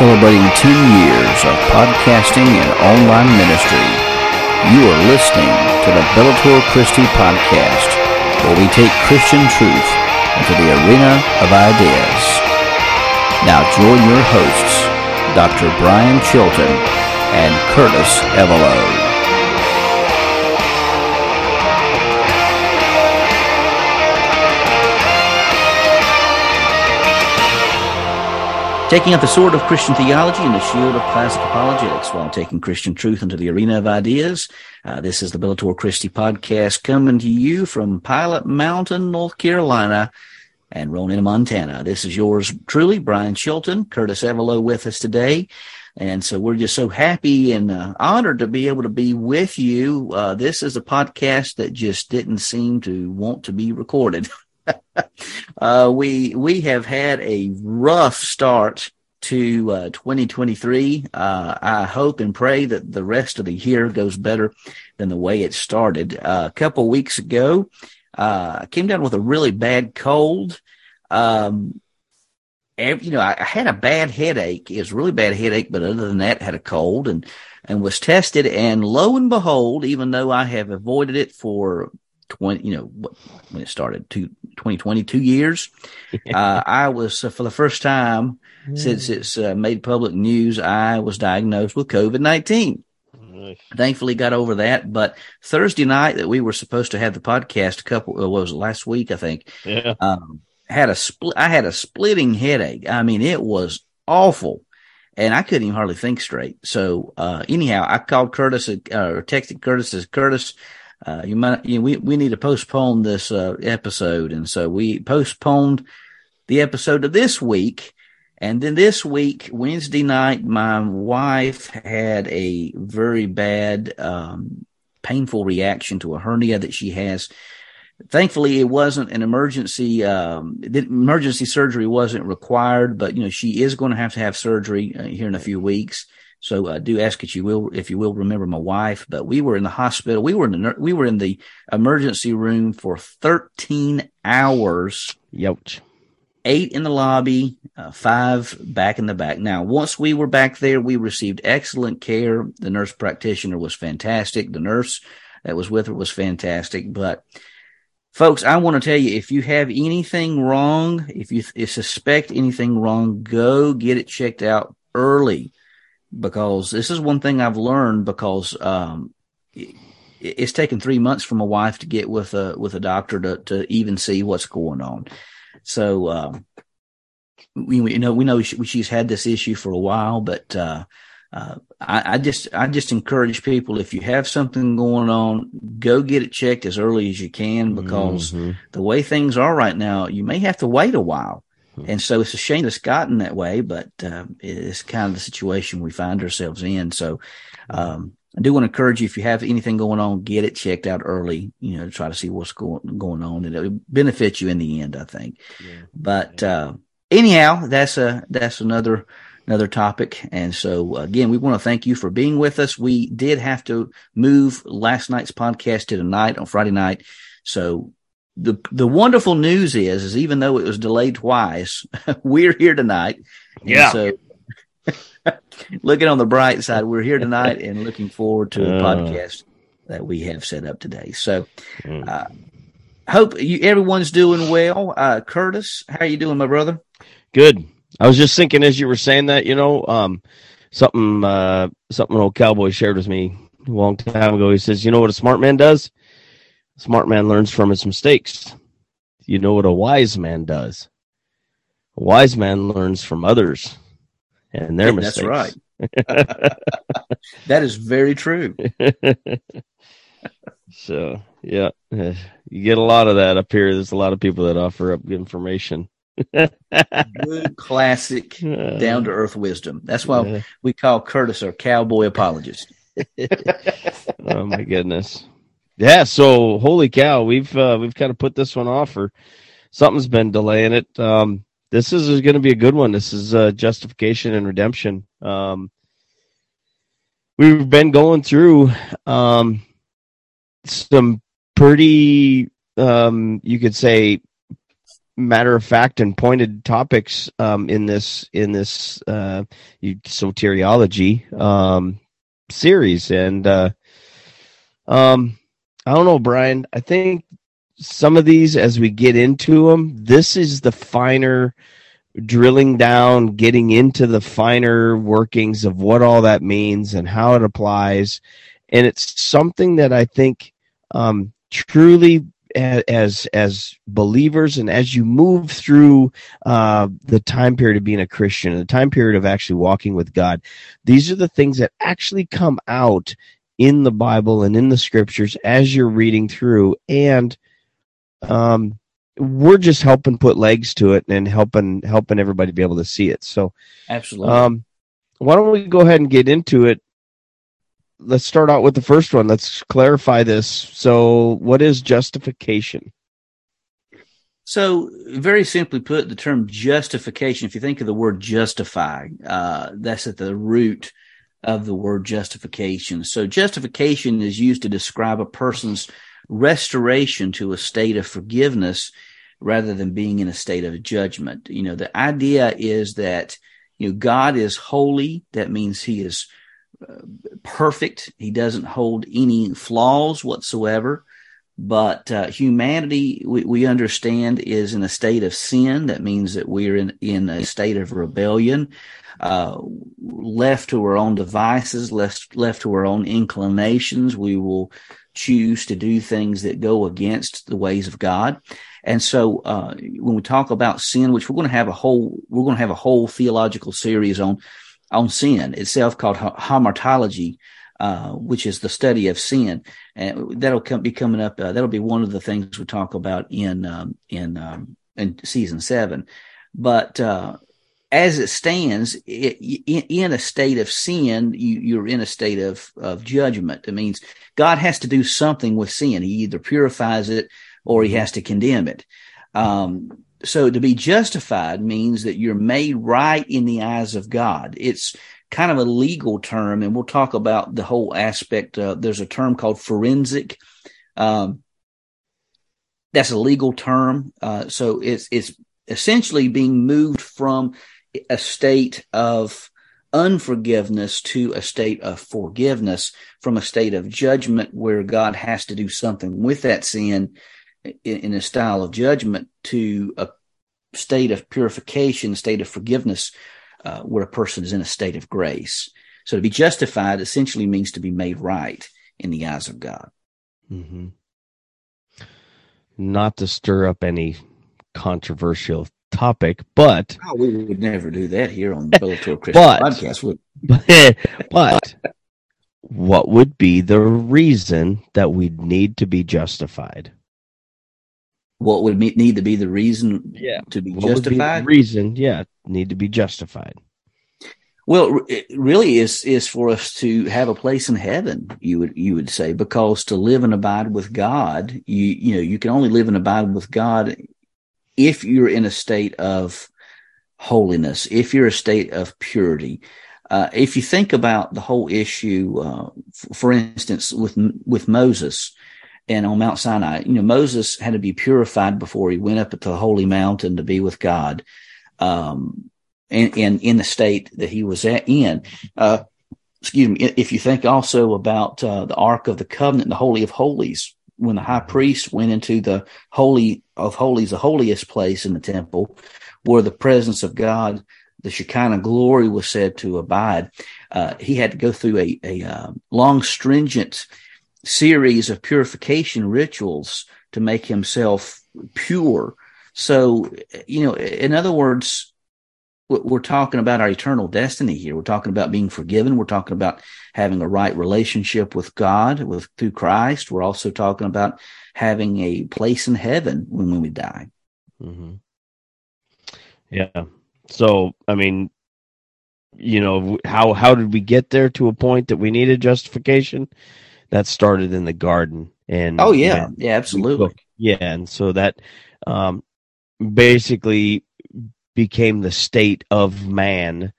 celebrating 10 years of podcasting and online ministry. You are listening to the Bellator Christi podcast, where we take Christian truth into the arena of ideas. Now join your hosts, Dr. Brian Chilton and Curtis Evelo. Taking up the sword of Christian theology and the shield of classic apologetics while taking Christian truth into the arena of ideas. Uh, this is the Bellator Christi podcast coming to you from Pilot Mountain, North Carolina and Ronan, Montana. This is yours truly, Brian Chilton, Curtis Evelo with us today. And so we're just so happy and uh, honored to be able to be with you. Uh, this is a podcast that just didn't seem to want to be recorded. uh, we we have had a rough start to uh, 2023. Uh, I hope and pray that the rest of the year goes better than the way it started. Uh, a couple weeks ago, uh, I came down with a really bad cold. Um, you know, I, I, had a bad headache. It was a really bad headache, but other than that, had a cold and and was tested. And lo and behold, even though I have avoided it for 20, you know, when it started, two, 2020, two years. uh, I was, uh, for the first time mm. since it's uh, made public news, I was diagnosed with COVID 19. Nice. Thankfully got over that, but Thursday night that we were supposed to have the podcast a couple, uh, was last week, I think. Yeah. Um, had a split, I had a splitting headache. I mean, it was awful and I couldn't even hardly think straight. So, uh, anyhow, I called Curtis, uh, or texted Curtis as Curtis, uh, you might, you know, we, we need to postpone this, uh, episode. And so we postponed the episode of this week. And then this week, Wednesday night, my wife had a very bad, um, painful reaction to a hernia that she has. Thankfully, it wasn't an emergency. Um, emergency surgery wasn't required, but you know she is going to have to have surgery uh, here in a few weeks. So I uh, do ask that you will, if you will, remember my wife. But we were in the hospital. We were in the we were in the emergency room for 13 hours. Youch. Eight in the lobby, uh, five back in the back. Now, once we were back there, we received excellent care. The nurse practitioner was fantastic. The nurse that was with her was fantastic. But folks, I want to tell you, if you have anything wrong, if you, if suspect anything wrong, go get it checked out early because this is one thing I've learned because um, it, it's taken three months for my wife to get with a with a doctor to to even see what's going on. So um, we, we, you know we know she, she's had this issue for a while, but uh, uh, I, I, just I just encourage people if you have something going on, go get it checked as early as you can because mm-hmm. the way things are right now, you may have to wait a while. And so it's a shame it's gotten that way, but uh, it's kind of the situation we find ourselves in. So um, I do want to encourage you if you have anything going on, get it checked out early. You know, to try to see what's going going on, and it'll benefit you in the end. I think. Yeah. But uh, anyhow, that's a that's another another topic. And so again, we want to thank you for being with us. We did have to move last night's podcast to tonight on Friday night. So the the wonderful news is, is even though it was delayed twice, we're here tonight. Yeah. so looking on the bright side, we're here tonight and looking forward to the uh, podcast that we have set up today. So, mm. uh, hope you everyone's doing well. Uh, Curtis, how are you doing, my brother? Good. I was just thinking as you were saying that, you know, um, something uh, something old cowboy shared with me a long time ago. He says, "You know what a smart man does? Smart man learns from his mistakes. You know what a wise man does? A wise man learns from others and their mistakes. That's right. that is very true. so, yeah, you get a lot of that up here. There's a lot of people that offer up information. Good classic down to earth wisdom. That's why yeah. we call Curtis our cowboy apologist. oh my goodness. Yeah, so holy cow, we've uh, we've kind of put this one off or something's been delaying it. Um, this is going to be a good one. This is uh, justification and redemption. Um, we've been going through um, some pretty, um, you could say, matter of fact and pointed topics um, in this in this uh, soteriology um, series, and uh, um, I don't know, Brian. I think some of these, as we get into them, this is the finer drilling down, getting into the finer workings of what all that means and how it applies, and it's something that I think um, truly as as believers and as you move through uh, the time period of being a Christian, the time period of actually walking with God, these are the things that actually come out in the Bible and in the scriptures as you're reading through, and um, we're just helping put legs to it and helping helping everybody be able to see it. So, absolutely. Um, why don't we go ahead and get into it? let's start out with the first one. Let's clarify this. So, what is justification? So, very simply put, the term justification, if you think of the word justify, uh, that's at the root of the word justification. So, justification is used to describe a person's restoration to a state of forgiveness rather than being in a state of judgment. You know, the idea is that, you know, God is holy. That means he is uh, perfect. He doesn't hold any flaws whatsoever. But uh, humanity, we, we, understand, is in a state of sin. That means that we're in, in a state of rebellion, uh, left to our own devices, left, left to our own inclinations. We will choose to do things that go against the ways of God. And so, uh, when we talk about sin, which we're going to have a whole, we're going to have a whole theological series on on sin itself called hamartology, uh, which is the study of sin, and that'll come, be coming up. Uh, that'll be one of the things we talk about in um, in um, in season seven. But uh, as it stands, it, in, a state of sin, you, are in a state of of judgment. It means God has to do something with sin. He either purifies it or He has to condemn it. Um, so to be justified means that you're made right in the eyes of God. It's kind of a legal term, and we'll talk about the whole aspect. Uh, there's a term called forensic. Um, that's a legal term. Uh, so it's it's essentially being moved from a state of unforgiveness to a state of forgiveness, from a state of judgment where God has to do something with that sin in, in a style of judgment to a state of purification, state of forgiveness, uh, where a person is in a state of grace. So to be justified essentially means to be made right in the eyes of God. Mm-hmm. Not to stir up any controversial topic, but oh, we would never do that here on Bellator Christi but, Podcast. Would. But, but what would be the reason that we'd need to be justified? What would need to be the reason yeah. to be what justified? Be reason, yeah, need to be justified. Well, it really is is for us to have a place in heaven. You would you would say because to live and abide with God, you you know you can only live and abide with God if you're in a state of holiness, if you're a state of purity. Uh, if you think about the whole issue, uh, f- for instance, with with Moses, and on Mount Sinai, you know, Moses had to be purified before he went up to the holy mountain to be with God, um, and, and in the state that he was at in. Uh, excuse me. If you think also about uh, the Ark of the Covenant, the Holy of Holies, when the high priest went into the Holy of Holies, the holiest place in the temple, where the presence of God, the Shekinah glory was said to abide, uh, he had to go through a, a uh, long, stringent series of purification rituals to make himself pure. So, you know, in other words, we're talking about our eternal destiny here. We're talking about being forgiven. We're talking about having a right relationship with God with through Christ. We're also talking about having a place in heaven when, when we die. Mm-hmm. Yeah. So, I mean, you know, how how did we get there to a point that we needed justification? That started in the garden. And oh yeah, yeah, absolutely. Yeah, and so that um, basically became the state of man,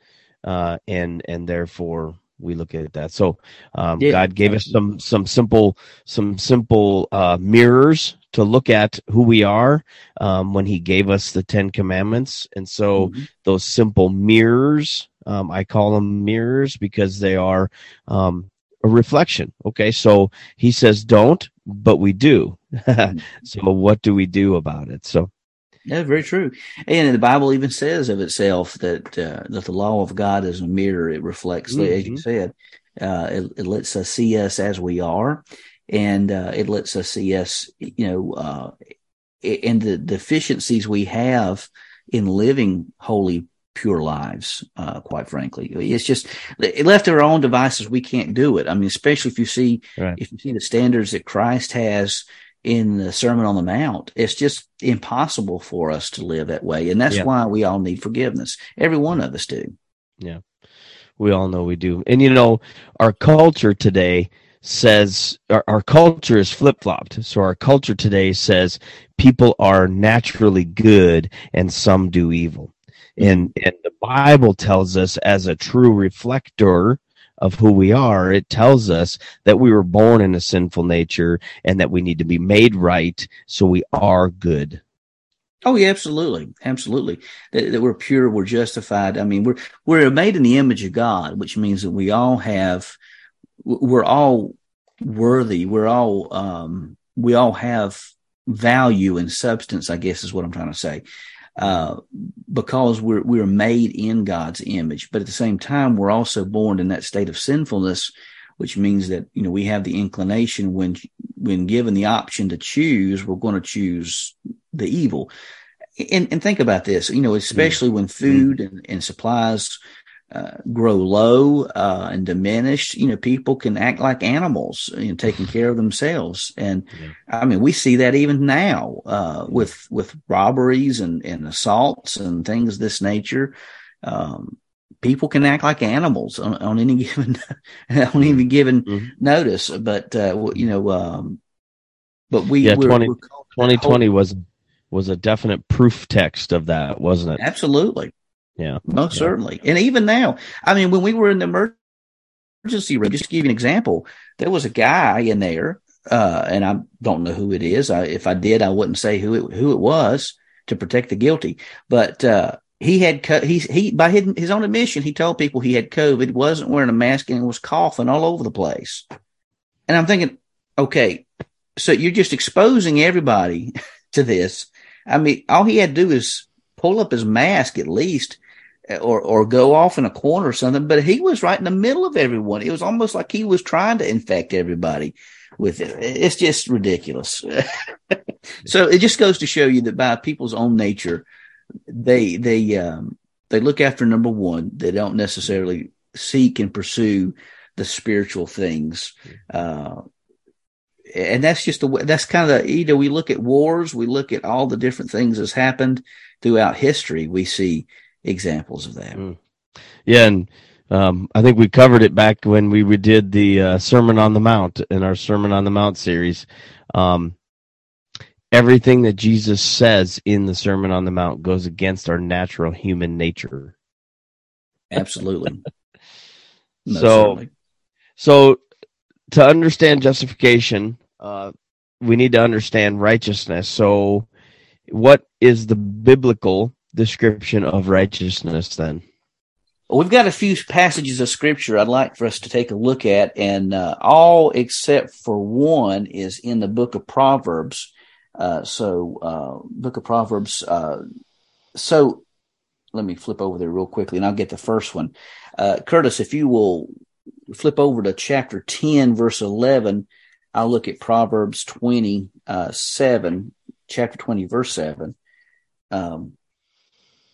uh, and and therefore we look at that. So um, yeah. God gave us some some simple some simple uh, mirrors to look at who we are um, when He gave us the Ten Commandments, and so mm-hmm. those simple mirrors, um, I call them mirrors because they are um, a reflection. Okay, so He says don't, but we do. Mm-hmm. so what do we do about it? So. Yeah, very true. And the Bible even says of itself that uh, that the law of God is a mirror; it reflects, mm-hmm. as you said, uh, it, it, lets us see us as we are, and uh, it lets us see us, you know, uh, and the deficiencies we have in living holy, pure lives. Uh, quite frankly, it's just left to our own devices. We can't do it. I mean, especially if you see right. if you see the standards that Christ has in the Sermon on the Mount. It's just impossible for us to live that way. And that's yeah. why we all need forgiveness. Every one of us do. Yeah. We all know we do. And you know, our culture today says our, our culture is flip flopped. So our culture today says people are naturally good and some do evil. And, and the Bible tells us as a true reflector of who we are, it tells us that we were born in a sinful nature and that we need to be made right so we are good. Oh yeah, absolutely, absolutely. That, that, we're pure, we're justified. I mean, we're we're made in the image of God, which means that we all have, we're all worthy. We're all um, we all have value and substance. I guess is what I'm trying to say uh, because we're we're made in God's image. But at the same time, we're also born in that state of sinfulness, which means that you know we have the inclination when when given the option to choose, we're going to choose the evil. And, and think about this, you know, especially when mm-hmm. food and, and supplies uh, grow low uh, and diminished, you know, people can act like animals, you know, taking care of themselves. And yeah. I mean, we see that even now uh, with with robberies and, and assaults and things of this nature. Um, people can act like animals on, on any given on any given mm-hmm. notice. But uh, you know, um, but we yeah, we're, 20, we're 2020 was was a definite proof text of that, wasn't it? Absolutely. Yeah. Most yeah. certainly. And even now, I mean, when we were in the emergency room, just to give you an example, there was a guy in there, uh, and I don't know who it is. I, if I did, I wouldn't say who it, who it was to protect the guilty, but, uh, he had co- he he by his, his own admission he told people he had COVID, wasn't wearing a mask, and was coughing all over the place. And I'm thinking, okay, so you're just exposing everybody to this. I mean, all he had to do is pull up his mask at least or or go off in a corner or something. But he was right in the middle of everyone. It was almost like he was trying to infect everybody with it. It's just ridiculous. so it just goes to show you that by people's own nature, they they um, they look after number one. They don't necessarily seek and pursue the spiritual things. Uh, and that's just the way, that's kind of the, you know, we look at wars, we look at all the different things that's happened throughout history. We see examples of that. Mm. Yeah, and um, I think we covered it back when we did the uh, Sermon on the Mount in our Sermon on the Mount series. Um, everything that Jesus says in the Sermon on the Mount goes against our natural human nature. Absolutely. so, certainly. so to understand justification, uh, we need to understand righteousness. So, what is the biblical description of righteousness then? We've got a few passages of scripture I'd like for us to take a look at, and uh, all except for one is in the book of Proverbs. Uh, so, uh, book of Proverbs. Uh, so, let me flip over there real quickly, and I'll get the first one. Uh, Curtis, if you will flip over to chapter ten, verse eleven, I'll look at Proverbs 27, uh, chapter twenty, verse seven. Um,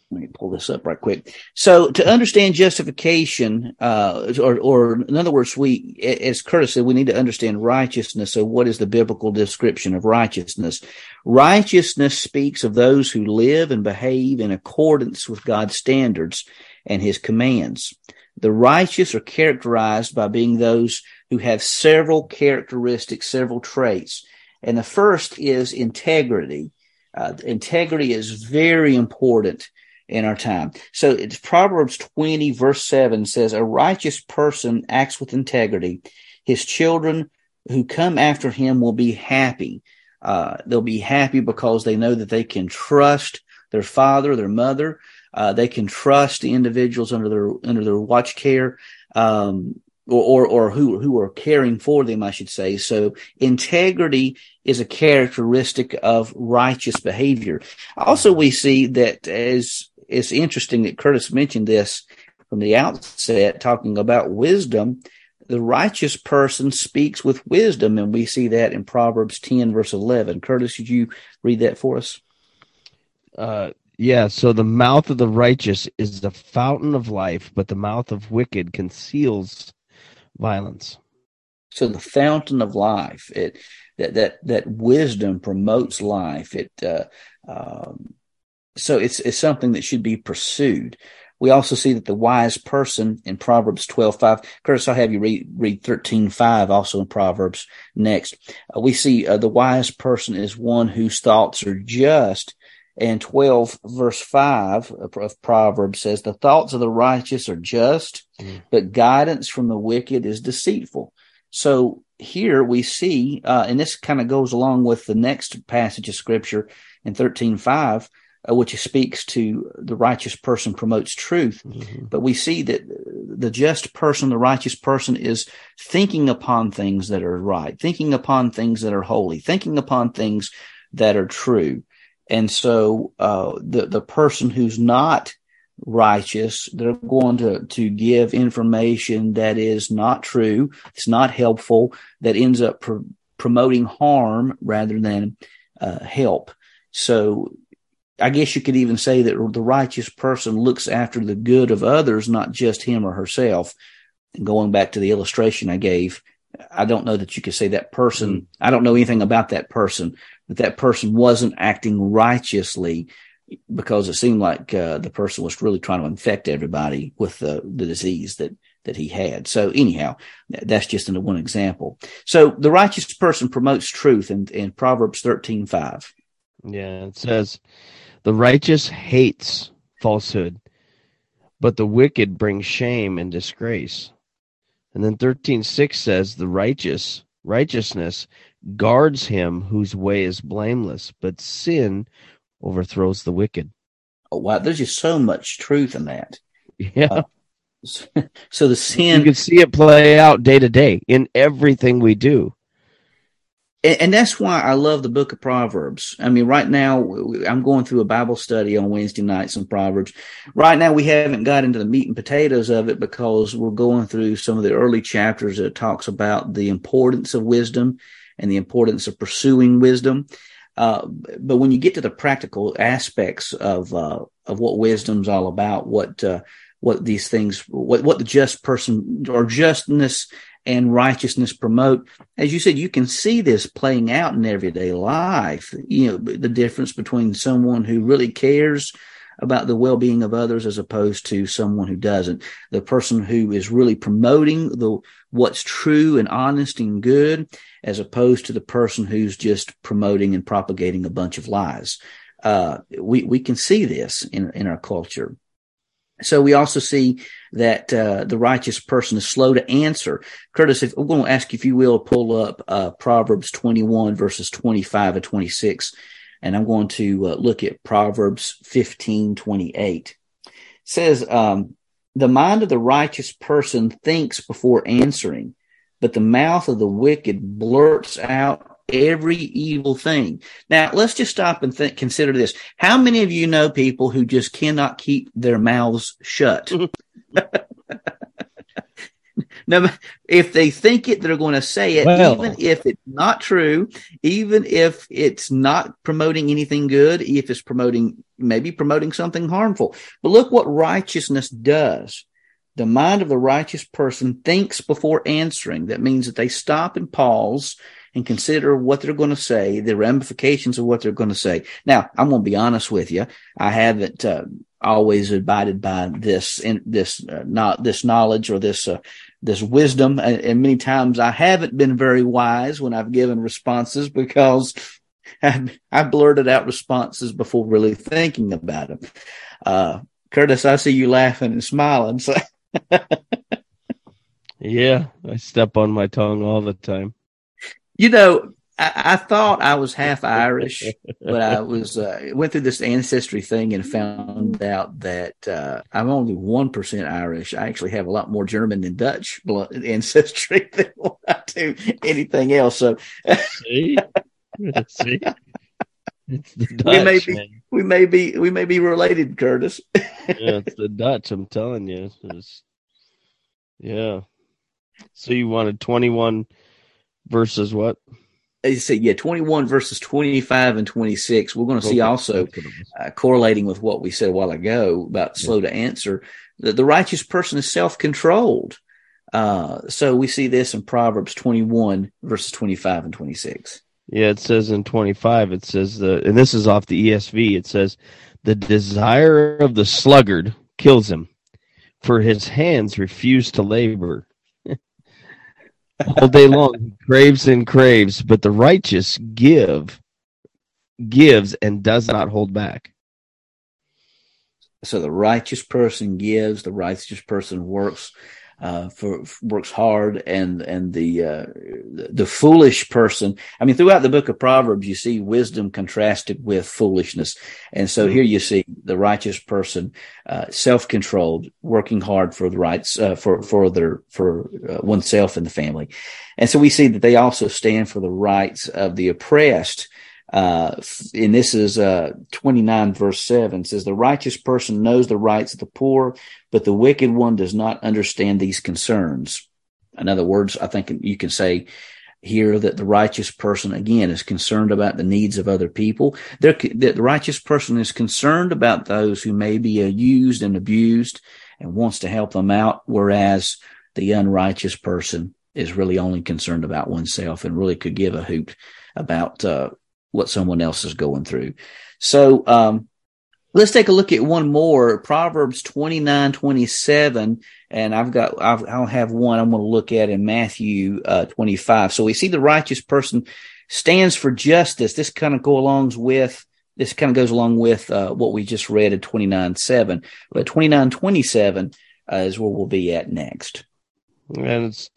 let me pull this up right quick. So to understand justification, uh, or, or in other words, we, as Curtis said, we need to understand righteousness. So what is the biblical description of righteousness? Righteousness speaks of those who live and behave in accordance with God's standards and his commands. The righteous are characterized by being those who have several characteristics, several traits. And the first is integrity. Uh, integrity is very important in our time. So it's Proverbs 20 verse 7 says, a righteous person acts with integrity. His children who come after him will be happy. Uh, they'll be happy because they know that they can trust their father, their mother. Uh, they can trust the individuals under their under their watch care, um, or, or or who who are caring for them, I should say. So integrity is a characteristic of righteous behavior. Also, we see that as it's interesting that Curtis mentioned this from the outset, talking about wisdom. The righteous person speaks with wisdom, and we see that in Proverbs 10, verse 11. Curtis, did you read that for us? Uh, yeah, so the mouth of the righteous is the fountain of life, but the mouth of wicked conceals violence. So the fountain of life, it that that that wisdom promotes life. It uh, um, so it's it's something that should be pursued. We also see that the wise person in Proverbs twelve five. Curtis, I'll have you read read thirteen five also in Proverbs next. Uh, we see uh, the wise person is one whose thoughts are just. And 12 verse 5 of Proverbs says, the thoughts of the righteous are just, mm. but guidance from the wicked is deceitful. So here we see, uh, and this kind of goes along with the next passage of scripture in 13.5, uh, which speaks to the righteous person promotes truth. Mm-hmm. But we see that the just person, the righteous person is thinking upon things that are right, thinking upon things that are holy, thinking upon things that are true. And so, uh, the, the person who's not righteous, they're going to, to give information that is not true. It's not helpful that ends up pr- promoting harm rather than, uh, help. So I guess you could even say that the righteous person looks after the good of others, not just him or herself. And going back to the illustration I gave, I don't know that you could say that person, mm-hmm. I don't know anything about that person, but that person wasn't acting righteously because it seemed like uh, the person was really trying to infect everybody with the, the disease that that he had. So anyhow, that's just one example. So the righteous person promotes truth in, in Proverbs thirteen five. Yeah, it says the righteous hates falsehood, but the wicked bring shame and disgrace. And then thirteen six says the righteous righteousness guards him whose way is blameless, but sin overthrows the wicked. Oh, wow. There's just so much truth in that. Yeah. Uh, so the sin. You can see it play out day to day in everything we do. And, and, that's why I love the book of Proverbs. I mean, right now, I'm going through a Bible study on Wednesday nights on Proverbs. Right now, we haven't got into the meat and potatoes of it because we're going through some of the early chapters that talks about the importance of wisdom and the importance of pursuing wisdom. Uh, but when you get to the practical aspects of uh, of what wisdom's all about, what uh, what these things, what what the just person or justness and righteousness promote, as you said, you can see this playing out in everyday life. You know, the difference between someone who really cares about the well-being of others as opposed to someone who doesn't. The person who is really promoting the what's true and honest and good as opposed to the person who's just promoting and propagating a bunch of lies. Uh, we, we can see this in, in our culture. So we also see that uh, the righteous person is slow to answer. Curtis, if I'm going to ask you if you will pull up uh, Proverbs 21 verses 25 and 26 and I'm going to uh, look at Proverbs 15, 28. It says, um, the mind of the righteous person thinks before answering, but the mouth of the wicked blurts out every evil thing. Now, let's just stop and think, consider this. How many of you know people who just cannot keep their mouths shut? no, if they think it, they're going to say it, well, even if it's not true, even if it's not promoting anything good, if it's promoting, maybe promoting something harmful. But look what righteousness does. The mind of the righteous person thinks before answering. That means that they stop and pause and consider what they're going to say, the ramifications of what they're going to say. Now, I'm going to be honest with you. I haven't uh, always abided by this in this uh, not this knowledge or this uh, this wisdom. And, and, many times I haven't been very wise when I've given responses because I've, I've blurted out responses before really thinking about them. Uh, Curtis, I see you laughing and smiling. So. yeah, I step on my tongue all the time. You know, I, I, thought I was half Irish, but I was uh, went through this ancestry thing and found out that uh, I'm only one percent Irish. I actually have a lot more German and Dutch ancestry than I do anything else. So, see, see, Dutch, we may be man. we may be we may be related, Curtis. yeah, it's the Dutch. I'm telling you. It's, yeah. So you wanted 21 versus what? I say, yeah, 21 versus 25 and 26. We're going to see also uh, correlating with what we said a while ago about slow to answer. that the righteous person is self controlled. Uh, so we see this in Proverbs 21 verses 25 and 26. Yeah, it says in 25, it says the, and this is off the ESV, it says, the desire of the sluggard kills him, for his hands refuse to labor all day long. Craves and craves, but the righteous give, gives, and does not hold back. So the righteous person gives, the righteous person works uh, for works hard, and and the uh, the foolish person. I mean, throughout the book of Proverbs, you see wisdom contrasted with foolishness, and so mm-hmm. here you see the righteous person, uh, self controlled, working hard for the rights uh, for for their for uh, oneself and the family, and so we see that they also stand for the rights of the oppressed. Uh, and this is uh, 29 verse 7 says the righteous person knows the rights of the poor but the wicked one does not understand these concerns. In other words, I think you can say here that the righteous person again is concerned about the needs of other people. They're, the righteous person is concerned about those who may be used and abused and wants to help them out, whereas the unrighteous person is really only concerned about oneself and really could give a hoot about uh, what someone else is going through. So um, Let's take a look at one more, Proverbs 29, 27. And I've got, i will have one I'm going to look at in Matthew uh, 25. So we see the righteous person stands for justice. This kind of go along with, this kind of goes along with uh, what we just read in 29, 7. But 29, 27 uh, is where we'll be at next. And it's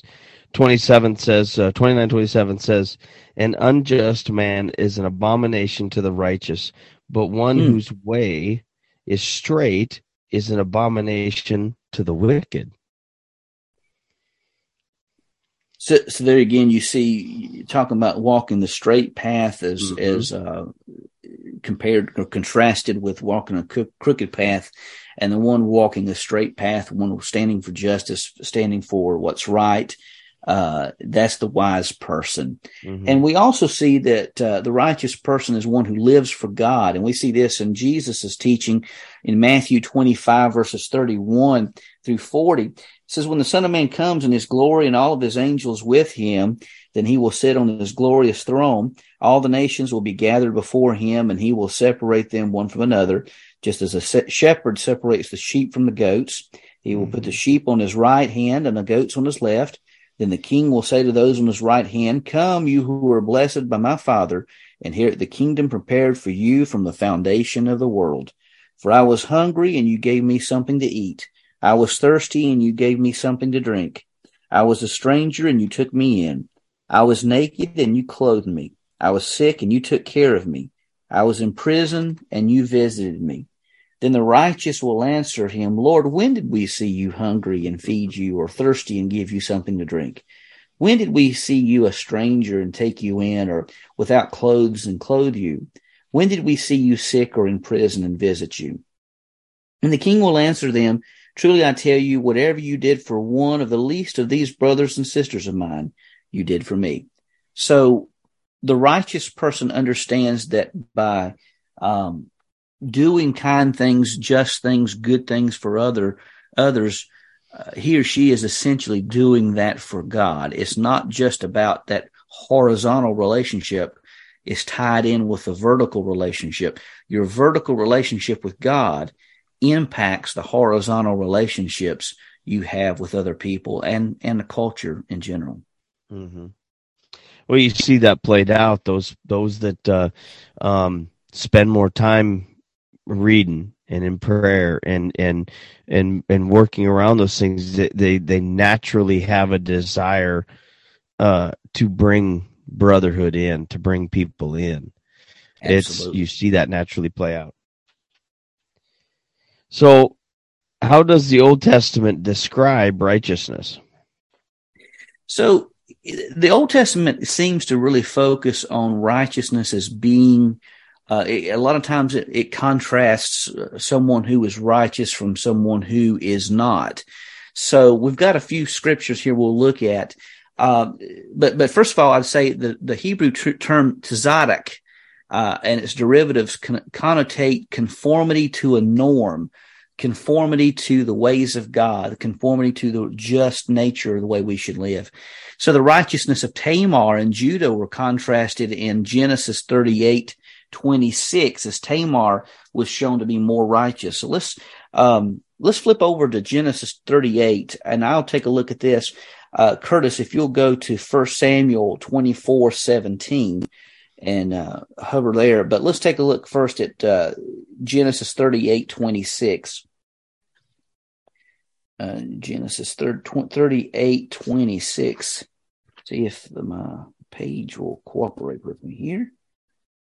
27 says, uh, 29, 27 says, an unjust man is an abomination to the righteous, but one mm. whose way is straight is an abomination to the wicked. So, so there again, you see, talking about walking the straight path as mm-hmm. as uh, compared or contrasted with walking a co- crooked path, and the one walking a straight path, one standing for justice, standing for what's right, uh, that's the wise person. Mm-hmm. And we also see that uh, the righteous person is one who lives for God. And we see this in Jesus' teaching in Matthew 25 verses 31 through 40. It says, when the son of man comes in his glory and all of his angels with him, then he will sit on his glorious throne. All the nations will be gathered before him and he will separate them one from another, just as a shepherd separates the sheep from the goats. He will mm-hmm. put the mm-hmm. sheep on his right hand and the goats on his left. Then the king will say to those on his right hand, Come, you who are blessed by my Father, and inherit the kingdom prepared for you from the foundation of the world. For I was hungry, and you gave me something to eat. I was thirsty, and you gave me something to drink. I was a stranger, and you took me in. I was naked, and you clothed me. I was sick, and you took care of me. I was in prison, and you visited me. Then the righteous will answer him, Lord, when did we see you hungry and feed you, or thirsty and give you something to drink? When did we see you a stranger and take you in, or without clothes and clothe you? When did we see you sick or in prison and visit you? And the king will answer them, Truly I tell you, whatever you did for one of the least of these brothers and sisters of mine, you did for me. So the righteous person understands that by um, doing kind things, just things, good things for other others, uh, he or she is essentially doing that for God. It's not just about that horizontal relationship. It's tied in with the vertical relationship. Your vertical relationship with God impacts the horizontal relationships you have with other people and, and the culture in general. Mm-hmm. Well, you see that played out. Those those that uh, um, spend more time reading and in prayer and and and and working around those things they they naturally have a desire uh to bring brotherhood in to bring people in. Absolutely. It's you see that naturally play out. So, how does the Old Testament describe righteousness? So, the Old Testament seems to really focus on righteousness as being. Uh, it, a lot of times it, it contrasts uh, someone who is righteous from someone who is not. So we've got a few scriptures here we'll look at. Uh, but but first of all, I'd say the the Hebrew term tzaddik uh, and its derivatives con- connotate conformity to a norm, conformity to the ways of God, conformity to the just nature of the way we should live. So the righteousness of Tamar and Judah were contrasted in Genesis 38, 26 as Tamar was shown to be more righteous. So let's, um, let's flip over to Genesis 38 and I'll take a look at this. Uh, Curtis, if you'll go to 1 Samuel 24, 17 and uh, hover there. But let's take a look first at uh, Genesis 38, 26. Uh, Genesis 38, 26. See if the, my page will cooperate with me here.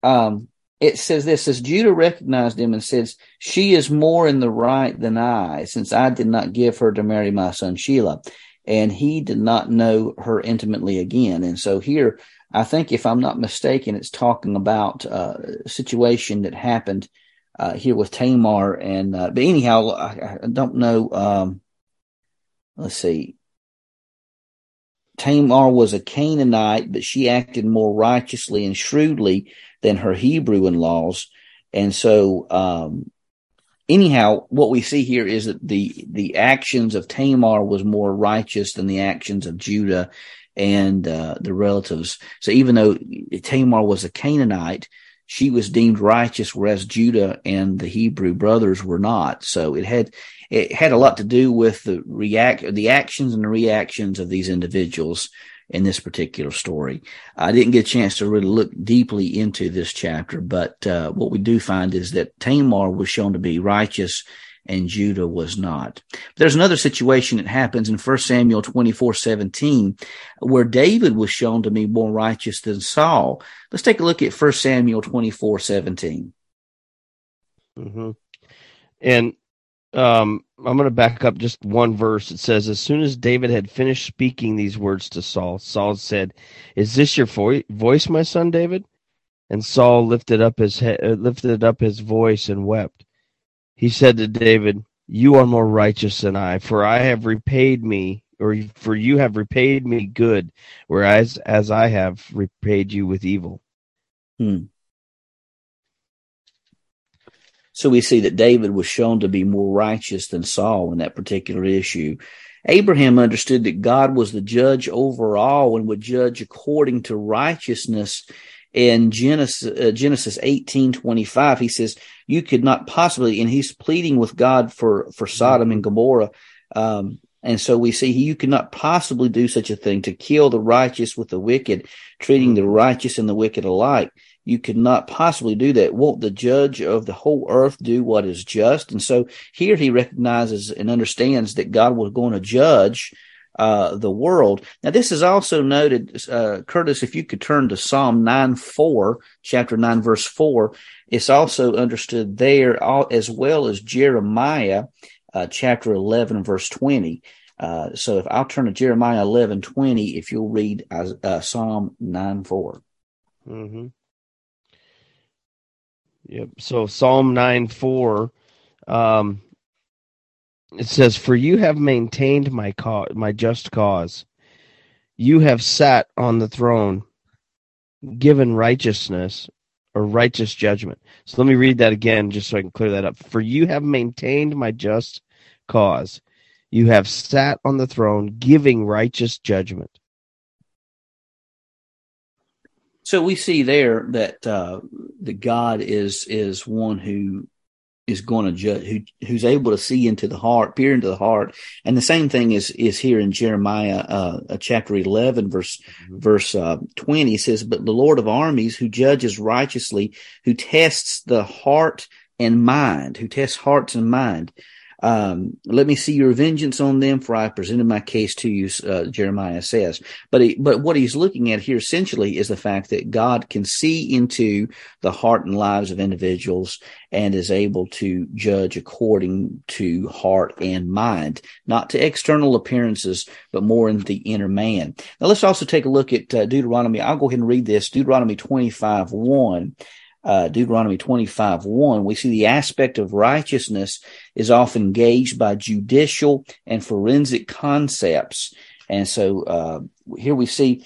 Um, it says this as Judah recognized him and says, She is more in the right than I, since I did not give her to marry my son Shelah. And he did not know her intimately again. And so here, I think if I'm not mistaken, it's talking about uh, a situation that happened uh, here with Tamar. And, uh, but anyhow, I, I don't know. Um, let's see. Tamar was a Canaanite, but she acted more righteously and shrewdly than her Hebrew in laws. And so, um, anyhow, what we see here is that the, the actions of Tamar was more righteous than the actions of Judah and, uh, the relatives. So even though Tamar was a Canaanite, she was deemed righteous, whereas Judah and the Hebrew brothers were not. So it had, it had a lot to do with the react, the actions and the reactions of these individuals in this particular story. I didn't get a chance to really look deeply into this chapter, but uh, what we do find is that Tamar was shown to be righteous and Judah was not. There's another situation that happens in 1 Samuel 24, 17, where David was shown to be more righteous than Saul. Let's take a look at 1 Samuel 24, 17. Mm-hmm. And um, I'm going to back up just one verse. It says, As soon as David had finished speaking these words to Saul, Saul said, Is this your vo- voice, my son David? And Saul lifted up his uh, lifted up his voice and wept. He said to David, You are more righteous than I, for I have repaid me, or for you have repaid me good, whereas as I have repaid you with evil. Hmm. So we see that David was shown to be more righteous than Saul in that particular issue. Abraham understood that God was the judge over all and would judge according to righteousness. In Genesis, uh, Genesis 18, 25, he says, you could not possibly, and he's pleading with God for, for Sodom and Gomorrah. Um, and so we see you cannot possibly do such a thing to kill the righteous with the wicked, treating the righteous and the wicked alike you could not possibly do that. Won't the judge of the whole earth do what is just? And so here he recognizes and understands that God was going to judge uh, the world. Now, this is also noted, uh, Curtis, if you could turn to Psalm 9 4, chapter 9, verse 4, it's also understood there all, as well as Jeremiah, uh, chapter 11, verse 20. Uh, so if I'll turn to Jeremiah 11, 20, if you'll read uh, Psalm 9 4. Mm-hmm. Yep. So Psalm 9 4, um, it says, For you have maintained my cause, my just cause. You have sat on the throne, given righteousness or righteous judgment. So let me read that again just so I can clear that up. For you have maintained my just cause. You have sat on the throne, giving righteous judgment. So we see there that uh, the God is is one who is going to judge, who who's able to see into the heart, peer into the heart, and the same thing is is here in Jeremiah uh, uh chapter eleven, verse mm-hmm. verse uh, twenty says, "But the Lord of armies, who judges righteously, who tests the heart and mind, who tests hearts and mind." Um, let me see your vengeance on them, for I presented my case to you, uh, Jeremiah says. But he, but what he's looking at here essentially is the fact that God can see into the heart and lives of individuals and is able to judge according to heart and mind, not to external appearances, but more in the inner man. Now let's also take a look at uh, Deuteronomy. I'll go ahead and read this. Deuteronomy 25, 1 uh, Deuteronomy 25, 1, we see the aspect of righteousness is often gauged by judicial and forensic concepts. And so uh, here we see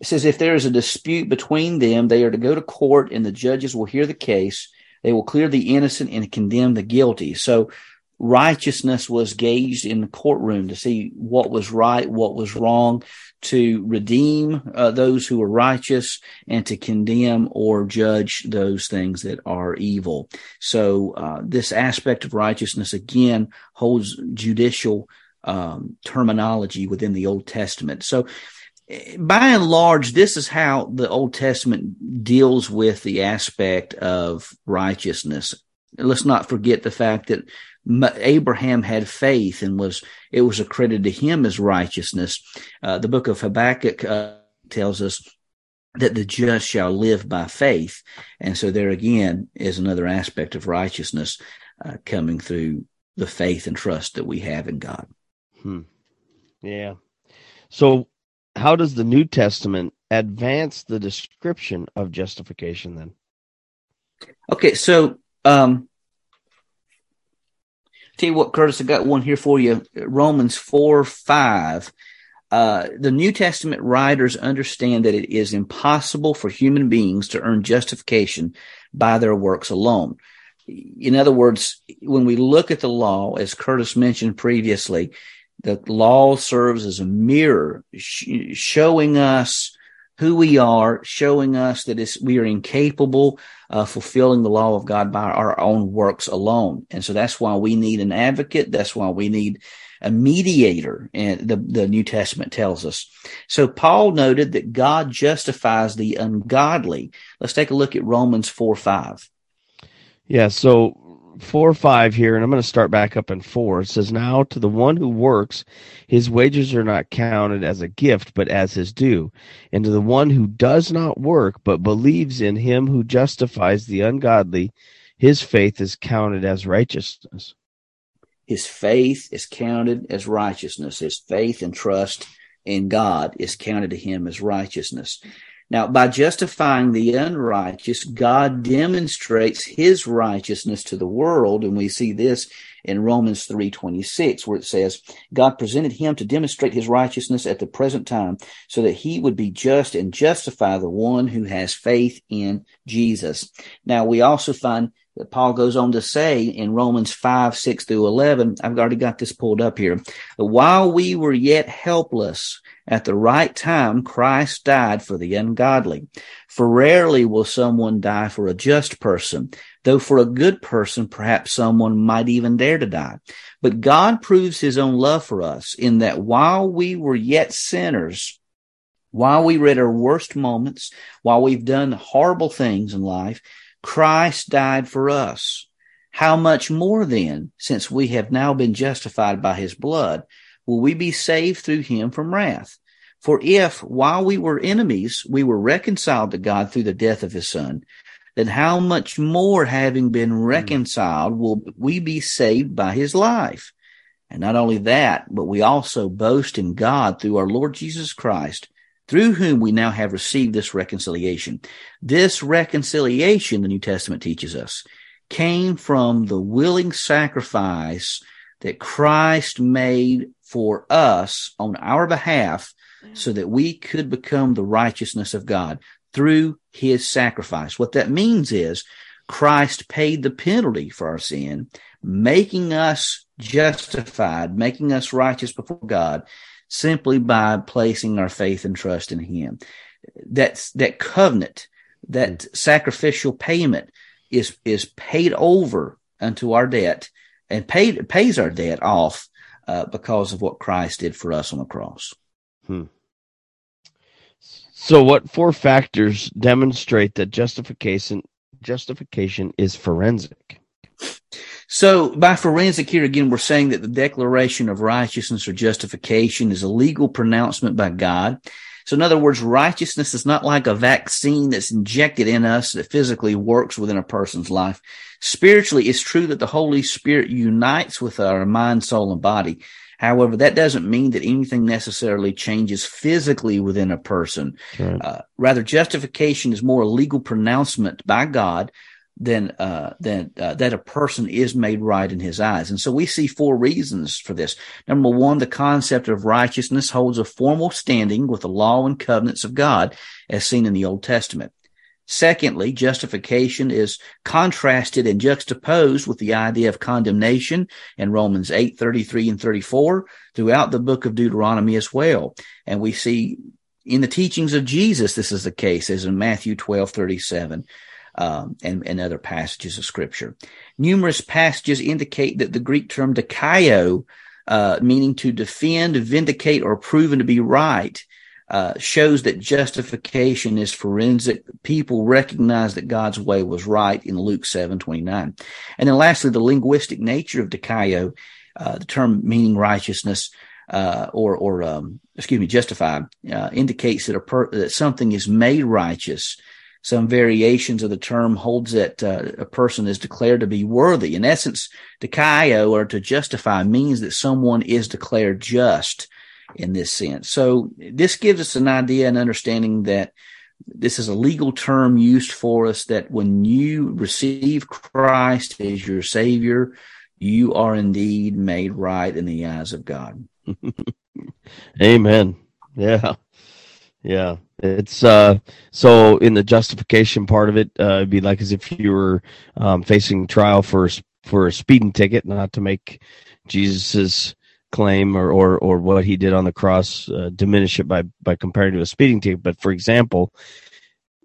it says if there is a dispute between them, they are to go to court and the judges will hear the case. They will clear the innocent and condemn the guilty. So righteousness was gauged in the courtroom to see what was right, what was wrong to redeem uh, those who were righteous and to condemn or judge those things that are evil. So uh, this aspect of righteousness again holds judicial um, terminology within the Old Testament. So by and large, this is how the Old Testament deals with the aspect of righteousness. Let's not forget the fact that Abraham had faith and was it was accredited to him as righteousness. Uh, the book of Habakkuk uh, tells us that the just shall live by faith, and so there again is another aspect of righteousness uh, coming through the faith and trust that we have in God. Hmm. Yeah. So, how does the New Testament advance the description of justification then? Okay, so um, Tell you what, Curtis, I got one here for you. Romans 4 5. Uh, the New Testament writers understand that it is impossible for human beings to earn justification by their works alone. In other words, when we look at the law, as Curtis mentioned previously, the law serves as a mirror sh- showing us who we are, showing us that we are incapable uh, fulfilling the law of God by our own works alone. And so that's why we need an advocate. That's why we need a mediator. And the, the New Testament tells us. So Paul noted that God justifies the ungodly. Let's take a look at Romans 4 5. Yeah. So four or five here, and I'm going to start back up in four. It says, Now to the one who works, his wages are not counted as a gift, but as his due. And to the one who does not work, but believes in him who justifies the ungodly, his faith is counted as righteousness. His faith is counted as righteousness. His faith and trust in God is counted to him as righteousness. Now, by justifying the unrighteous, God demonstrates his righteousness to the world. And we see this in Romans 3.26, where it says, God presented him to demonstrate his righteousness at the present time so that he would be just and justify the one who has faith in Jesus. Now, we also find that Paul goes on to say in Romans 5, 6 through 11, I've already got this pulled up here. While we were yet helpless, at the right time, Christ died for the ungodly. For rarely will someone die for a just person, though for a good person, perhaps someone might even dare to die. But God proves his own love for us in that while we were yet sinners, while we were at our worst moments, while we've done horrible things in life, Christ died for us. How much more then, since we have now been justified by his blood, will we be saved through him from wrath. For if, while we were enemies, we were reconciled to God through the death of his son, then how much more, having been hmm. reconciled, will we be saved by his life? And not only that, but we also boast in God through our Lord Jesus Christ, through whom we now have received this reconciliation. This reconciliation, the New Testament teaches us, came from the willing sacrifice that Christ made for us on our behalf so that we could become the righteousness of God through his sacrifice. What that means is Christ paid the penalty for our sin, making us justified, making us righteous before God simply by placing our faith and trust in him. That's that covenant, that mm. sacrificial payment is, is paid over unto our debt and paid, pays our debt off uh, because of what Christ did for us on the cross. Hmm. So, what four factors demonstrate that justification justification is forensic? So by forensic here again, we're saying that the declaration of righteousness or justification is a legal pronouncement by God. So in other words, righteousness is not like a vaccine that's injected in us that physically works within a person's life. Spiritually, it's true that the Holy Spirit unites with our mind, soul, and body. However, that doesn't mean that anything necessarily changes physically within a person. Right. Uh, rather, justification is more a legal pronouncement by God than uh, than uh, that a person is made right in His eyes. And so we see four reasons for this. Number one, the concept of righteousness holds a formal standing with the law and covenants of God, as seen in the Old Testament. Secondly, justification is contrasted and juxtaposed with the idea of condemnation in Romans 8, 33 and 34 throughout the book of Deuteronomy as well. And we see in the teachings of Jesus, this is the case, as in Matthew 12, 37. Um, and, and other passages of scripture. Numerous passages indicate that the Greek term dikaio, uh, meaning to defend, vindicate, or proven to be right, uh, shows that justification is forensic. People recognize that God's way was right in Luke 7 29. And then lastly, the linguistic nature of dikaio, uh, the term meaning righteousness, uh, or, or, um, excuse me, justified, uh, indicates that per- that something is made righteous. Some variations of the term holds that uh, a person is declared to be worthy. In essence, dikaio or to justify means that someone is declared just in this sense. So this gives us an idea and understanding that this is a legal term used for us that when you receive Christ as your savior, you are indeed made right in the eyes of God. Amen. Yeah. Yeah. It's uh so in the justification part of it, uh it'd be like as if you were um facing trial for for a speeding ticket, not to make Jesus's claim or, or, or what he did on the cross uh, diminish it by, by comparing to a speeding ticket. But for example,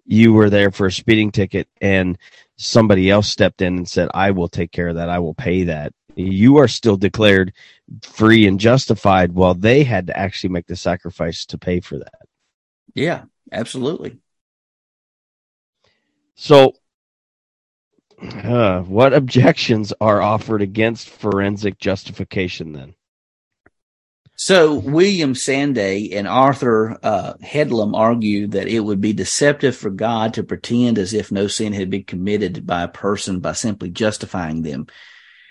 you were there for a speeding ticket and somebody else stepped in and said, I will take care of that. I will pay that. You are still declared free and justified while they had to actually make the sacrifice to pay for that. Yeah, absolutely. So, uh, what objections are offered against forensic justification then? So William Sanday and Arthur uh, Headlam argue that it would be deceptive for God to pretend as if no sin had been committed by a person by simply justifying them.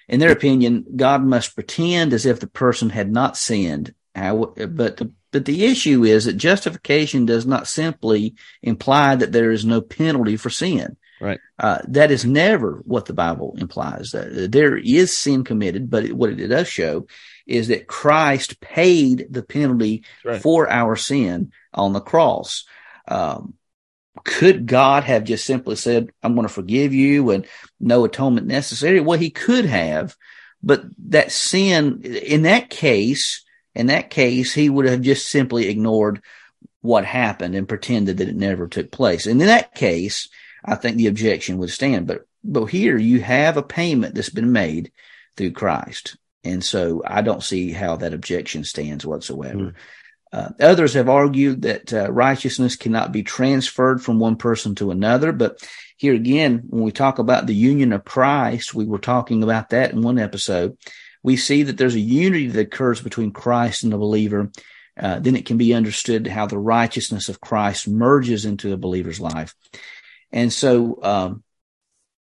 In their opinion, God must pretend as if the person had not sinned. But the, but the issue is that justification does not simply imply that there is no penalty for sin. Right. Uh, that is never what the Bible implies. Uh, there is sin committed, but it, what it does show is that Christ paid the penalty right. for our sin on the cross. Um, could God have just simply said, I'm going to forgive you and no atonement necessary? Well, he could have, but that sin, in that case, in that case, he would have just simply ignored what happened and pretended that it never took place. And in that case, I think the objection would stand. But, but here you have a payment that's been made through Christ. And so I don't see how that objection stands whatsoever. Mm. Uh, others have argued that uh, righteousness cannot be transferred from one person to another. But here again, when we talk about the union of Christ, we were talking about that in one episode. We see that there's a unity that occurs between Christ and the believer. Uh, then it can be understood how the righteousness of Christ merges into the believer's life. And so, um,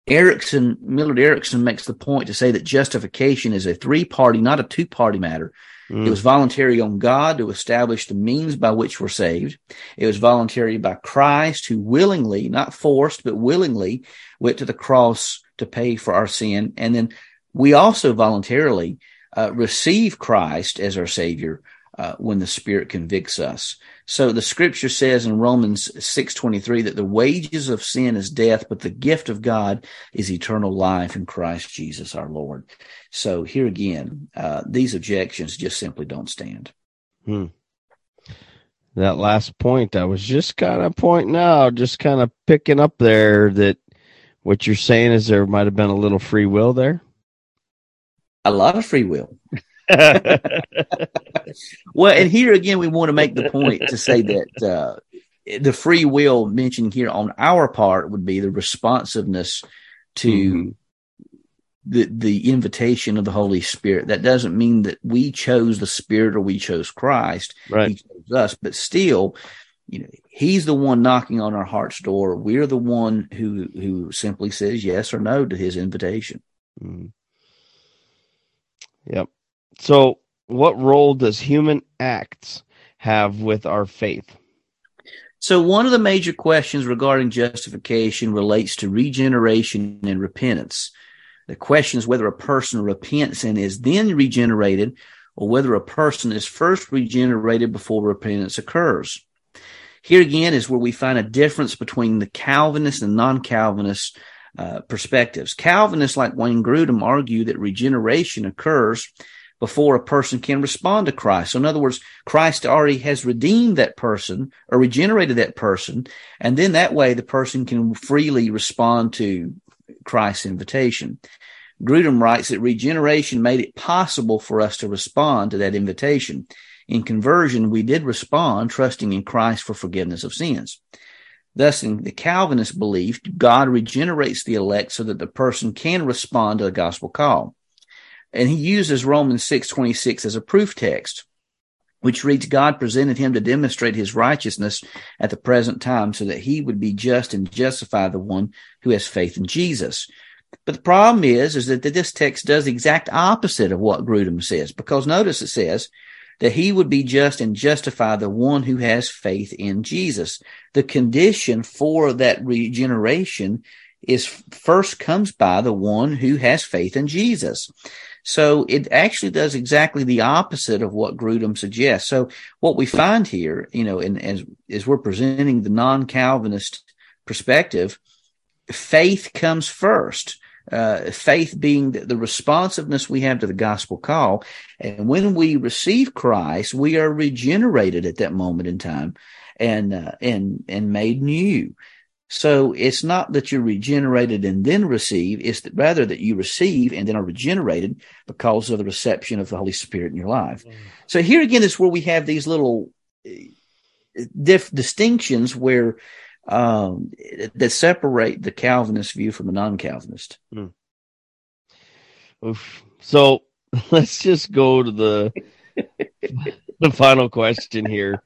Erickson, Millard Erickson makes the point to say that justification is a three party, not a two party matter. Mm. It was voluntary on God to establish the means by which we're saved. It was voluntary by Christ who willingly, not forced, but willingly went to the cross to pay for our sin. And then we also voluntarily uh, receive Christ as our savior uh, when the spirit convicts us. So the scripture says in Romans 6:23 that the wages of sin is death, but the gift of God is eternal life in Christ Jesus our Lord. So here again, uh, these objections just simply don't stand. Hmm. That last point, I was just kind of pointing out, just kind of picking up there that what you're saying is there might have been a little free will there. A lot of free will. well, and here again, we want to make the point to say that uh, the free will mentioned here on our part would be the responsiveness to mm-hmm. the the invitation of the Holy Spirit. That doesn't mean that we chose the Spirit or we chose Christ. Right. He chose us, but still, you know, He's the one knocking on our heart's door. We're the one who who simply says yes or no to His invitation. Mm. Yep. So, what role does human acts have with our faith? So, one of the major questions regarding justification relates to regeneration and repentance. The question is whether a person repents and is then regenerated, or whether a person is first regenerated before repentance occurs. Here again is where we find a difference between the Calvinist and non Calvinist uh, perspectives. Calvinists like Wayne Grudem argue that regeneration occurs before a person can respond to Christ. So in other words, Christ already has redeemed that person or regenerated that person. And then that way the person can freely respond to Christ's invitation. Grudem writes that regeneration made it possible for us to respond to that invitation. In conversion, we did respond, trusting in Christ for forgiveness of sins. Thus, in the Calvinist belief, God regenerates the elect so that the person can respond to the gospel call. And he uses Romans 6:26 as a proof text, which reads God presented him to demonstrate his righteousness at the present time so that he would be just and justify the one who has faith in Jesus. But the problem is, is that this text does the exact opposite of what Grudem says, because notice it says that he would be just and justify the one who has faith in Jesus. The condition for that regeneration is first comes by the one who has faith in Jesus. So it actually does exactly the opposite of what Grudem suggests. So what we find here, you know, and as, as we're presenting the non-Calvinist perspective, faith comes first. Uh, faith being the, the, responsiveness we have to the gospel call. And when we receive Christ, we are regenerated at that moment in time and, uh, and, and made new. So it's not that you're regenerated and then receive, it's that rather that you receive and then are regenerated because of the reception of the Holy Spirit in your life. Mm. So here again is where we have these little uh, diff- distinctions where um, that separate the Calvinist view from the non-Calvinist. Mm. So let's just go to the the final question here.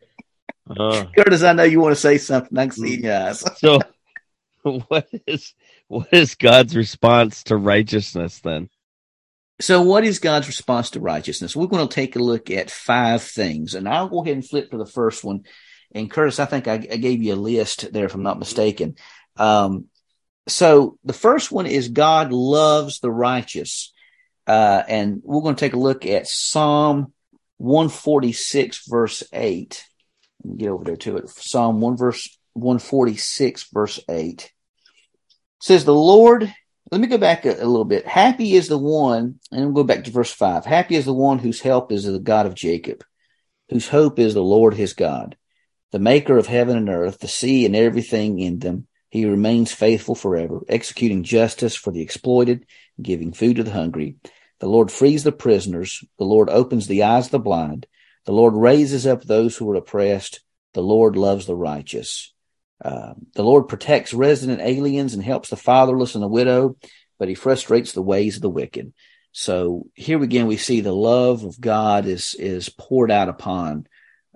Uh, Curtis, I know you want to say something. I can see your eyes. so what is what is God's response to righteousness then? So, what is God's response to righteousness? We're going to take a look at five things, and I'll go ahead and flip to the first one. And Curtis, I think I, I gave you a list there, if I'm not mistaken. Um, so, the first one is God loves the righteous, uh, and we're going to take a look at Psalm 146, verse eight. Let me get over there to it. Psalm one verse 146, verse eight says the Lord, let me go back a, a, little bit. Happy is the one, and we'll go back to verse five. Happy is the one whose help is the God of Jacob, whose hope is the Lord his God, the maker of heaven and earth, the sea and everything in them. He remains faithful forever, executing justice for the exploited, giving food to the hungry. The Lord frees the prisoners. The Lord opens the eyes of the blind. The Lord raises up those who are oppressed. The Lord loves the righteous. Uh, the Lord protects resident aliens and helps the fatherless and the widow, but he frustrates the ways of the wicked. So here again, we see the love of God is, is poured out upon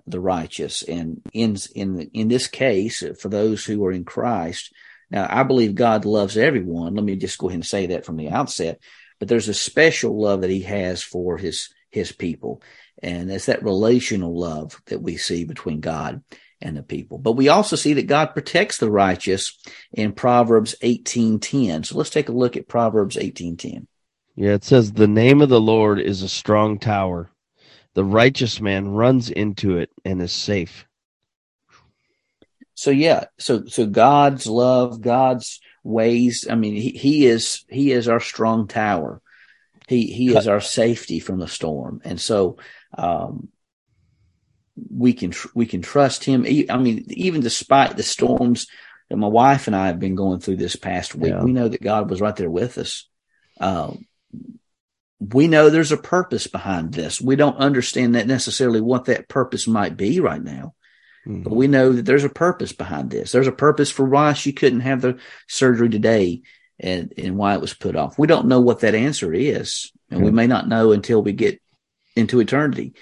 the righteous. And in, in, in this case, for those who are in Christ, now I believe God loves everyone. Let me just go ahead and say that from the outset, but there's a special love that he has for his, his people. And it's that relational love that we see between God and the people. But we also see that God protects the righteous in Proverbs 18:10. So let's take a look at Proverbs 18:10. Yeah, it says the name of the Lord is a strong tower. The righteous man runs into it and is safe. So yeah, so so God's love, God's ways, I mean he, he is he is our strong tower. He he is our safety from the storm. And so um we can we can trust him. I mean, even despite the storms that my wife and I have been going through this past week, yeah. we know that God was right there with us. Um, we know there's a purpose behind this. We don't understand that necessarily what that purpose might be right now, mm-hmm. but we know that there's a purpose behind this. There's a purpose for why she couldn't have the surgery today. and, and why it was put off. We don't know what that answer is, and we may not know until we get into eternity.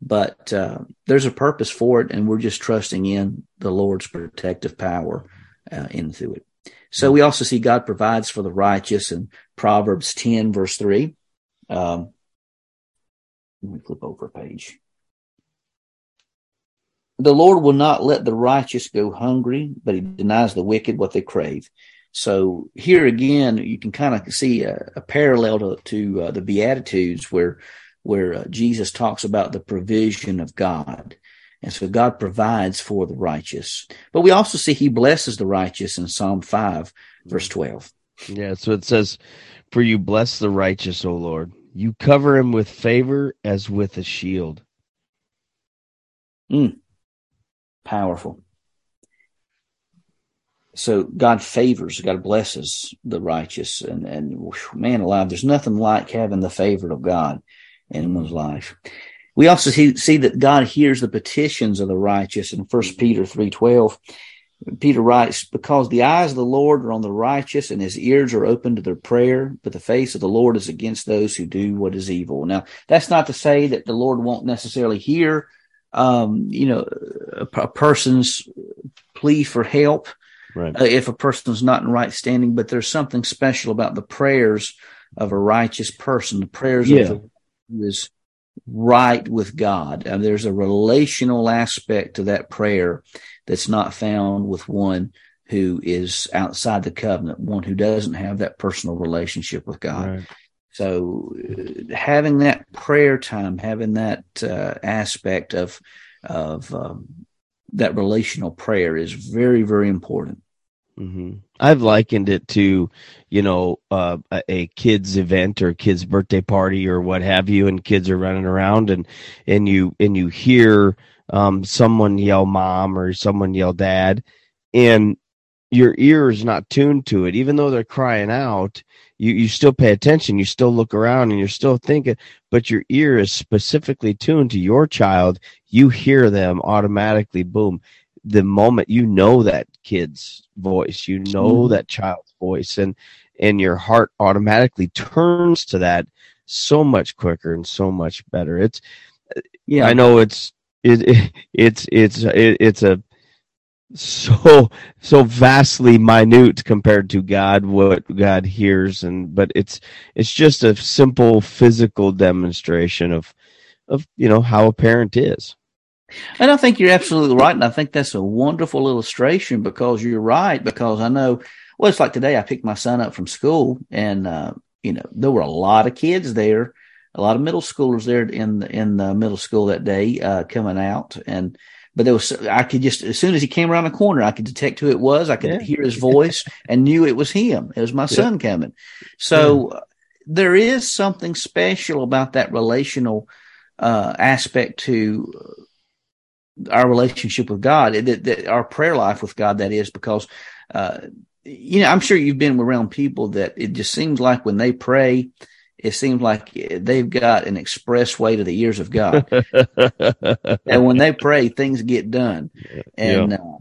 But uh, there's a purpose for it, and we're just trusting in the Lord's protective power uh, into it. So we also see God provides for the righteous in Proverbs 10, verse 3. Um, let me flip over a page. The Lord will not let the righteous go hungry, but he denies the wicked what they crave. So here again, you can kind of see a, a parallel to, to uh, the Beatitudes where, where uh, Jesus talks about the provision of God. And so God provides for the righteous. But we also see he blesses the righteous in Psalm 5, verse 12. Yeah, so it says, For you bless the righteous, O Lord. You cover him with favor as with a shield. Mm. Powerful. So God favors, God blesses the righteous, and and man alive, there's nothing like having the favor of God in one's life. We also see, see that God hears the petitions of the righteous in 1 Peter three twelve. Peter writes, Because the eyes of the Lord are on the righteous, and his ears are open to their prayer, but the face of the Lord is against those who do what is evil. Now, that's not to say that the Lord won't necessarily hear, um, you know, a, a person's plea for help Right. uh, if a person's not in right standing, but there's something special about the prayers of a righteous person, the prayers Yeah. of the who is right with God. And there's a relational aspect to that prayer that's not found with one who is outside the covenant, one who doesn't have that personal relationship with God. Right. So uh, having that prayer time, having that uh, aspect of of um, that relational prayer is very, very important. hmm I've likened it to, you know, uh, a, a kid's event or kid's birthday party or what have you, and kids are running around, and and you and you hear um, someone yell "mom" or someone yell "dad," and your ear is not tuned to it, even though they're crying out. You you still pay attention, you still look around, and you're still thinking, but your ear is specifically tuned to your child. You hear them automatically. Boom the moment you know that kid's voice, you know Mhm. that child's voice, and and your heart automatically turns to that so much quicker and so much better. It's Yeah, I know it's it, it it's it's it, it's a so so vastly minute compared to God what God hears and but it's it's just a simple physical demonstration of of you know how a parent is. And I think you're absolutely right. And I think that's a wonderful illustration because you're right. Because I know, well, it's like today I picked my son up from school and, uh, you know, there were a lot of kids there, a lot of middle schoolers there in the, in the middle school that day, uh, coming out. And, but there was, I could just, as soon as he came around the corner, I could detect who it was. I could Yeah. hear his voice and knew it was him. It was my son coming. So uh, there is something special about that relational, uh, aspect to our relationship with God, that, that our prayer life with God, that is, because, uh, you know, I'm sure you've been around people that it just seems like when they pray, it seems like they've got an expressway to the ears of God. and when they pray, things get done. And uh,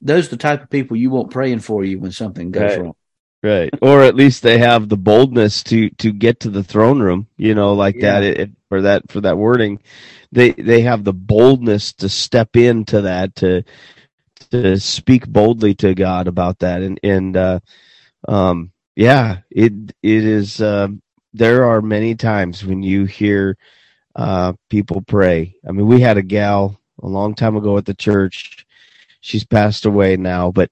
those are the type of people you want praying for you when something goes Right. wrong. right or at least they have the boldness to to get to the throne room you know like Yeah. that it, it- for that for that wording they they have the boldness to step into that to to speak boldly to god about that and and uh um yeah it it is um there are many times when you hear uh people pray i mean we had a gal a long time ago at the church she's passed away now but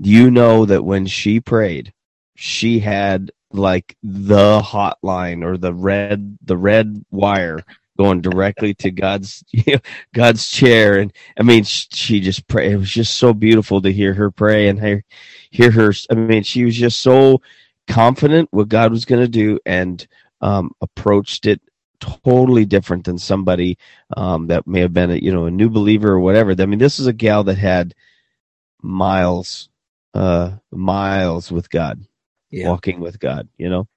you know that when she prayed she had like the hotline or the red the red wire going directly to God's God's chair and I mean she just prayed. it was just so beautiful to hear her pray and hear hear her I mean she was just so confident what God was going to do and um approached it totally different than somebody um that may have been a you know a new believer or whatever I mean this is a gal that had miles uh miles with God Yeah. walking with God, you know?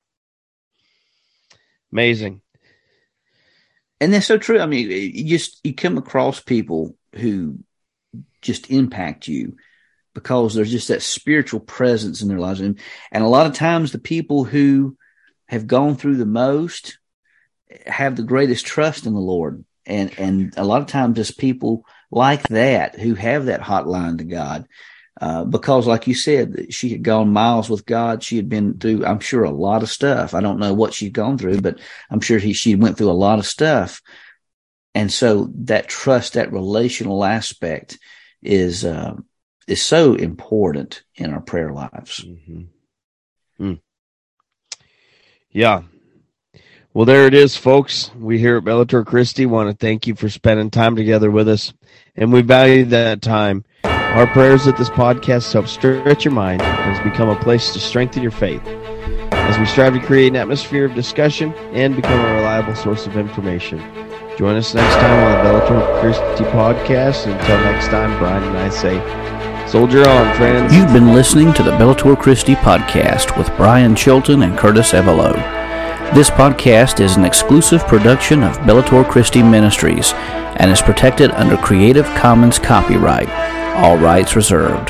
Amazing. And that's so true. I mean, you just, you come across people who just impact you because there's just that spiritual presence in their lives. And, and a lot of times the people who have gone through the most have the greatest trust in the Lord. And, and a lot of times it's people like that who have that hotline to God. Uh, because like you said, she had gone miles with God. She had been through, I'm sure, a lot of stuff. I don't know what she'd gone through, but I'm sure he, she went through a lot of stuff. And so that trust, that relational aspect is, uh, is so important in our prayer lives. Mm-hmm. Mm. Yeah. Well, there it is, folks. We here at Bellator Christi want to thank you for spending time together with us, and we value that time. Our prayers at this podcast help stretch your mind and has become a place to strengthen your faith as we strive to create an atmosphere of discussion and become a reliable source of information. Join us next time on the Bellator Christi podcast. Until next time, Brian and I say, Soldier on, friends. You've been listening to the Bellator Christi podcast with Brian Chilton and Curtis Evelo. This podcast is an exclusive production of Bellator Christi Ministries and is protected under Creative Commons copyright, all rights reserved.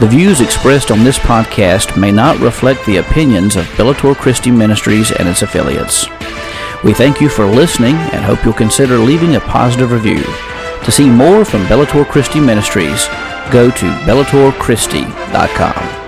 The views expressed on this podcast may not reflect the opinions of Bellator Christi Ministries and its affiliates. We thank you for listening and hope you'll consider leaving a positive review. To see more from Bellator Christi Ministries, go to bellatorchristi.com.